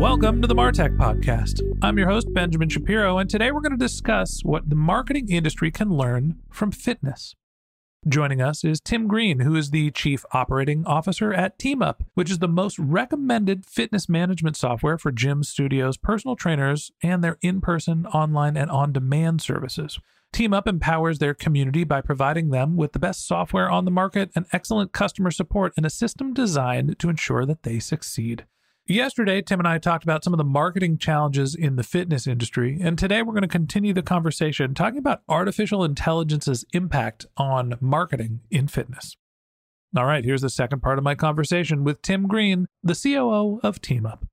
Welcome to the Martech Podcast. I'm your host, Benjamin Shapiro, and today we're going to discuss what the marketing industry can learn from fitness. Joining us is Tim Green, who is the Chief Operating Officer at TeamUp, which is the most recommended fitness management software for gym studios, personal trainers, and their in person, online, and on demand services. TeamUp empowers their community by providing them with the best software on the market and excellent customer support and a system designed to ensure that they succeed. Yesterday, Tim and I talked about some of the marketing challenges in the fitness industry, and today we're going to continue the conversation talking about artificial intelligence's impact on marketing in fitness. All right, here's the second part of my conversation with Tim Green, the COO of TeamUp.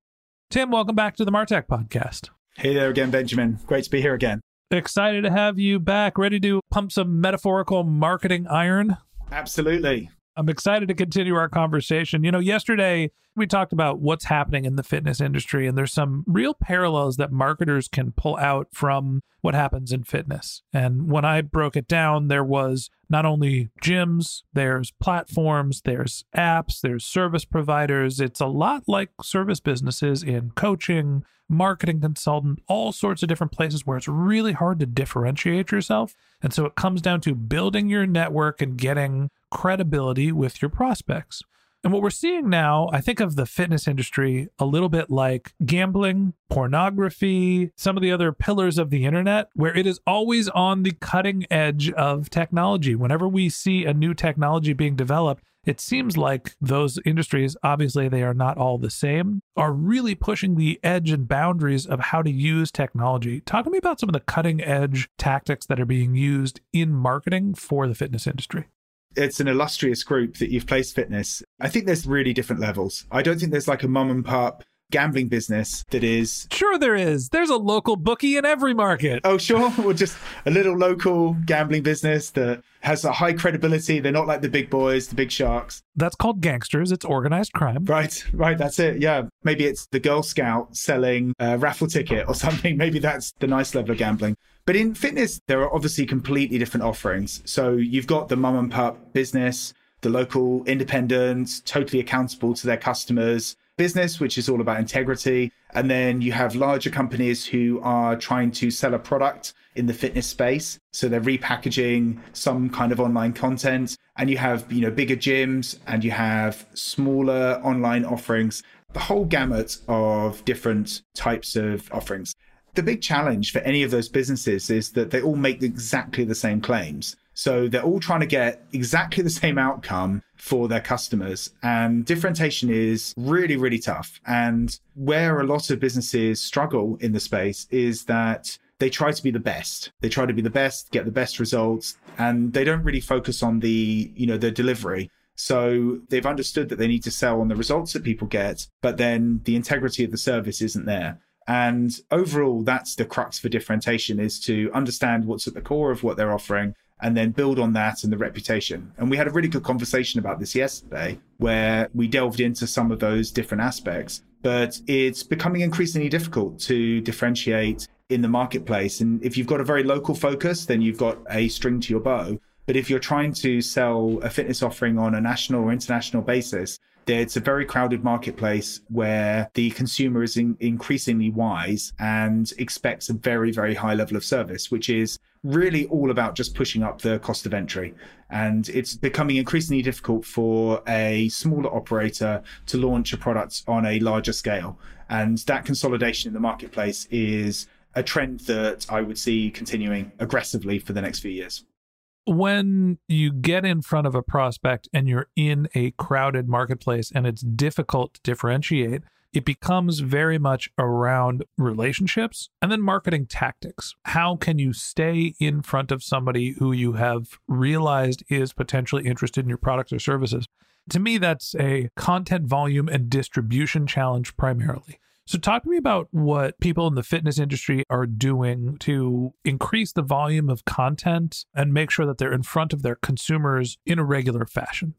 Tim, welcome back to the Martech podcast. Hey there again, Benjamin. Great to be here again. Excited to have you back, ready to pump some metaphorical marketing iron. Absolutely. I'm excited to continue our conversation. You know, yesterday we talked about what's happening in the fitness industry, and there's some real parallels that marketers can pull out from what happens in fitness. And when I broke it down, there was not only gyms, there's platforms, there's apps, there's service providers. It's a lot like service businesses in coaching, marketing consultant, all sorts of different places where it's really hard to differentiate yourself. And so it comes down to building your network and getting credibility with your prospects. And what we're seeing now, I think of the fitness industry a little bit like gambling, pornography, some of the other pillars of the internet, where it is always on the cutting edge of technology. Whenever we see a new technology being developed, it seems like those industries, obviously they are not all the same, are really pushing the edge and boundaries of how to use technology. Talk to me about some of the cutting edge tactics that are being used in marketing for the fitness industry it's an illustrious group that you've placed fitness. I think there's really different levels. I don't think there's like a mom and pop gambling business that is Sure there is. There's a local bookie in every market. Oh sure, or just a little local gambling business that has a high credibility. They're not like the big boys, the big sharks. That's called gangsters. It's organized crime. Right, right, that's it. Yeah. Maybe it's the Girl Scout selling a raffle ticket or something. Maybe that's the nice level of gambling. But in fitness, there are obviously completely different offerings. So you've got the mum and pup business, the local independents, totally accountable to their customers business, which is all about integrity. And then you have larger companies who are trying to sell a product in the fitness space. So they're repackaging some kind of online content. And you have, you know, bigger gyms and you have smaller online offerings, the whole gamut of different types of offerings. The big challenge for any of those businesses is that they all make exactly the same claims. So they're all trying to get exactly the same outcome for their customers. And differentiation is really, really tough. And where a lot of businesses struggle in the space is that they try to be the best. They try to be the best, get the best results, and they don't really focus on the, you know, the delivery. So they've understood that they need to sell on the results that people get, but then the integrity of the service isn't there. And overall, that's the crux for differentiation is to understand what's at the core of what they're offering and then build on that and the reputation. And we had a really good conversation about this yesterday where we delved into some of those different aspects. But it's becoming increasingly difficult to differentiate in the marketplace. And if you've got a very local focus, then you've got a string to your bow. But if you're trying to sell a fitness offering on a national or international basis, it's a very crowded marketplace where the consumer is in increasingly wise and expects a very, very high level of service, which is really all about just pushing up the cost of entry. And it's becoming increasingly difficult for a smaller operator to launch a product on a larger scale. And that consolidation in the marketplace is a trend that I would see continuing aggressively for the next few years when you get in front of a prospect and you're in a crowded marketplace and it's difficult to differentiate, it becomes very much around relationships and then marketing tactics. How can you stay in front of somebody who you have realized is potentially interested in your products or services? To me, that's a content volume and distribution challenge primarily. So, talk to me about what people in the fitness industry are doing to increase the volume of content and make sure that they're in front of their consumers in a regular fashion.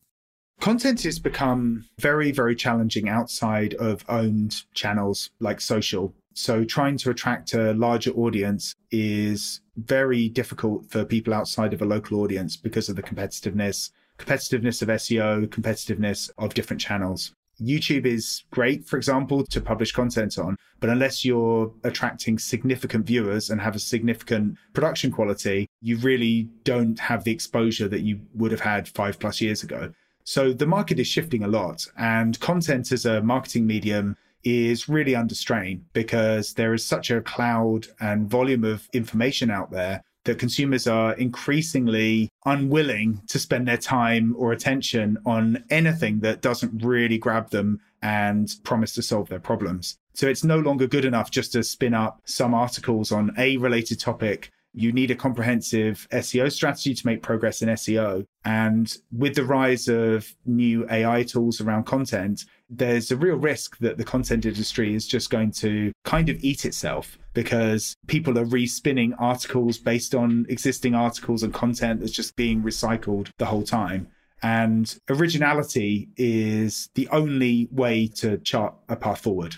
Content has become very, very challenging outside of owned channels like social. So, trying to attract a larger audience is very difficult for people outside of a local audience because of the competitiveness, competitiveness of SEO, competitiveness of different channels. YouTube is great, for example, to publish content on, but unless you're attracting significant viewers and have a significant production quality, you really don't have the exposure that you would have had five plus years ago. So the market is shifting a lot, and content as a marketing medium is really under strain because there is such a cloud and volume of information out there that consumers are increasingly unwilling to spend their time or attention on anything that doesn't really grab them and promise to solve their problems. So it's no longer good enough just to spin up some articles on a related topic. You need a comprehensive SEO strategy to make progress in SEO. And with the rise of new AI tools around content, there's a real risk that the content industry is just going to kind of eat itself because people are respinning articles based on existing articles and content that's just being recycled the whole time. And originality is the only way to chart a path forward.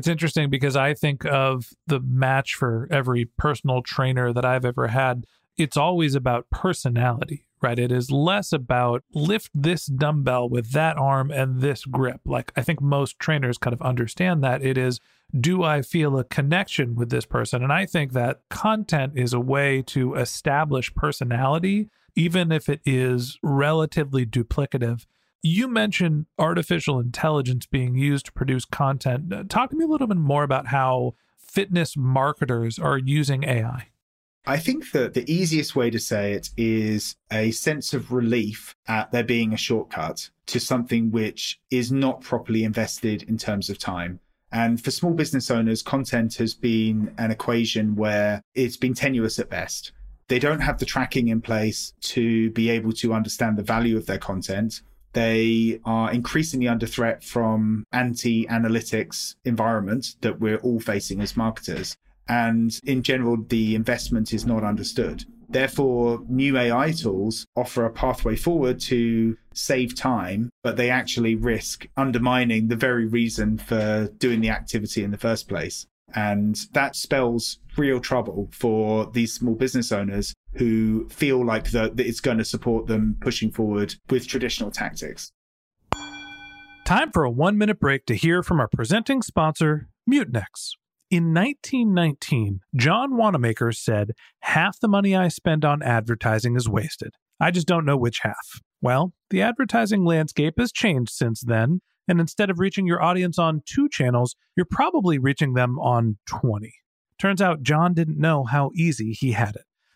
It's interesting because I think of the match for every personal trainer that I've ever had. It's always about personality, right? It is less about lift this dumbbell with that arm and this grip. Like I think most trainers kind of understand that. It is, do I feel a connection with this person? And I think that content is a way to establish personality, even if it is relatively duplicative. You mentioned artificial intelligence being used to produce content. Uh, talk to me a little bit more about how fitness marketers are using AI. I think that the easiest way to say it is a sense of relief at there being a shortcut to something which is not properly invested in terms of time. And for small business owners, content has been an equation where it's been tenuous at best. They don't have the tracking in place to be able to understand the value of their content. They are increasingly under threat from anti analytics environment that we're all facing as marketers. And in general, the investment is not understood. Therefore, new AI tools offer a pathway forward to save time, but they actually risk undermining the very reason for doing the activity in the first place. And that spells real trouble for these small business owners who feel like the, that it's going to support them pushing forward with traditional tactics. Time for a one minute break to hear from our presenting sponsor, Mutinex. In 1919, John Wanamaker said, Half the money I spend on advertising is wasted. I just don't know which half. Well, the advertising landscape has changed since then, and instead of reaching your audience on two channels, you're probably reaching them on 20. Turns out John didn't know how easy he had it.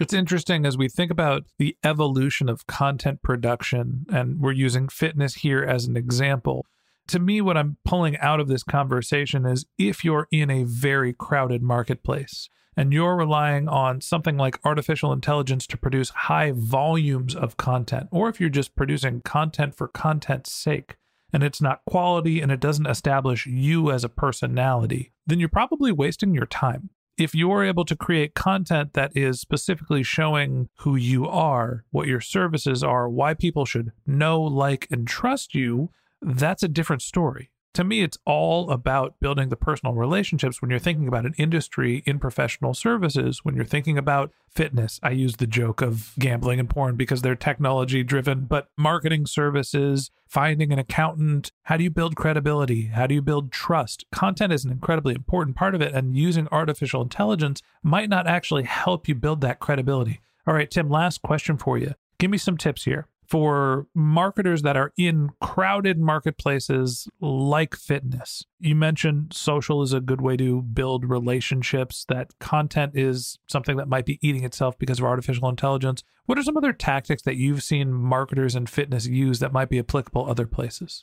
It's interesting as we think about the evolution of content production, and we're using fitness here as an example. To me, what I'm pulling out of this conversation is if you're in a very crowded marketplace and you're relying on something like artificial intelligence to produce high volumes of content, or if you're just producing content for content's sake and it's not quality and it doesn't establish you as a personality, then you're probably wasting your time if you're able to create content that is specifically showing who you are, what your services are, why people should know, like, and trust you, that's a different story. To me, it's all about building the personal relationships when you're thinking about an industry in professional services. When you're thinking about fitness, I use the joke of gambling and porn because they're technology driven, but marketing services, finding an accountant, how do you build credibility? How do you build trust? Content is an incredibly important part of it, and using artificial intelligence might not actually help you build that credibility. All right, Tim, last question for you. Give me some tips here for marketers that are in crowded marketplaces like fitness. You mentioned social is a good way to build relationships, that content is something that might be eating itself because of artificial intelligence. What are some other tactics that you've seen marketers in fitness use that might be applicable other places?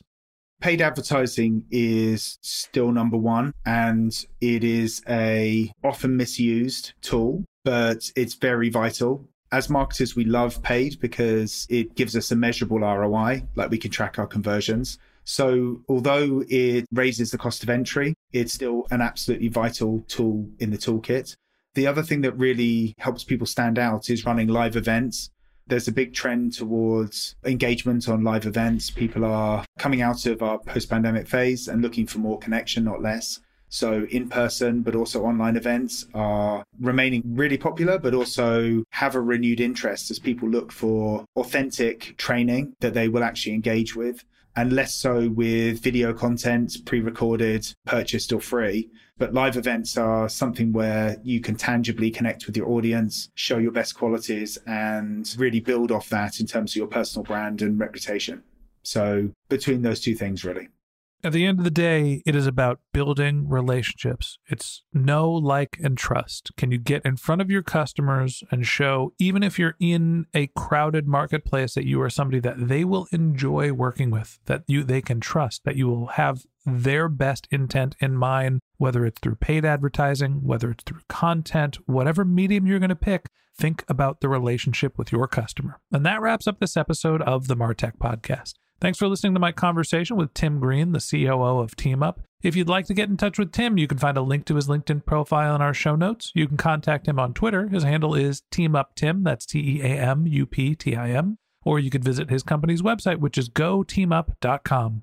paid advertising is still number one and it is a often misused tool but it's very vital as marketers, we love paid because it gives us a measurable ROI, like we can track our conversions. So, although it raises the cost of entry, it's still an absolutely vital tool in the toolkit. The other thing that really helps people stand out is running live events. There's a big trend towards engagement on live events. People are coming out of our post pandemic phase and looking for more connection, not less. So in person, but also online events are remaining really popular, but also have a renewed interest as people look for authentic training that they will actually engage with and less so with video content, pre recorded, purchased, or free. But live events are something where you can tangibly connect with your audience, show your best qualities, and really build off that in terms of your personal brand and reputation. So, between those two things, really. At the end of the day, it is about building relationships. It's know, like, and trust. Can you get in front of your customers and show, even if you're in a crowded marketplace, that you are somebody that they will enjoy working with, that you they can trust, that you will have their best intent in mind, whether it's through paid advertising, whether it's through content, whatever medium you're going to pick, think about the relationship with your customer. And that wraps up this episode of the Martech Podcast. Thanks for listening to my conversation with Tim Green, the COO of TeamUp. If you'd like to get in touch with Tim, you can find a link to his LinkedIn profile in our show notes. You can contact him on Twitter. His handle is TeamUpTim. That's T E A M U P T I M. Or you could visit his company's website, which is goteamup.com.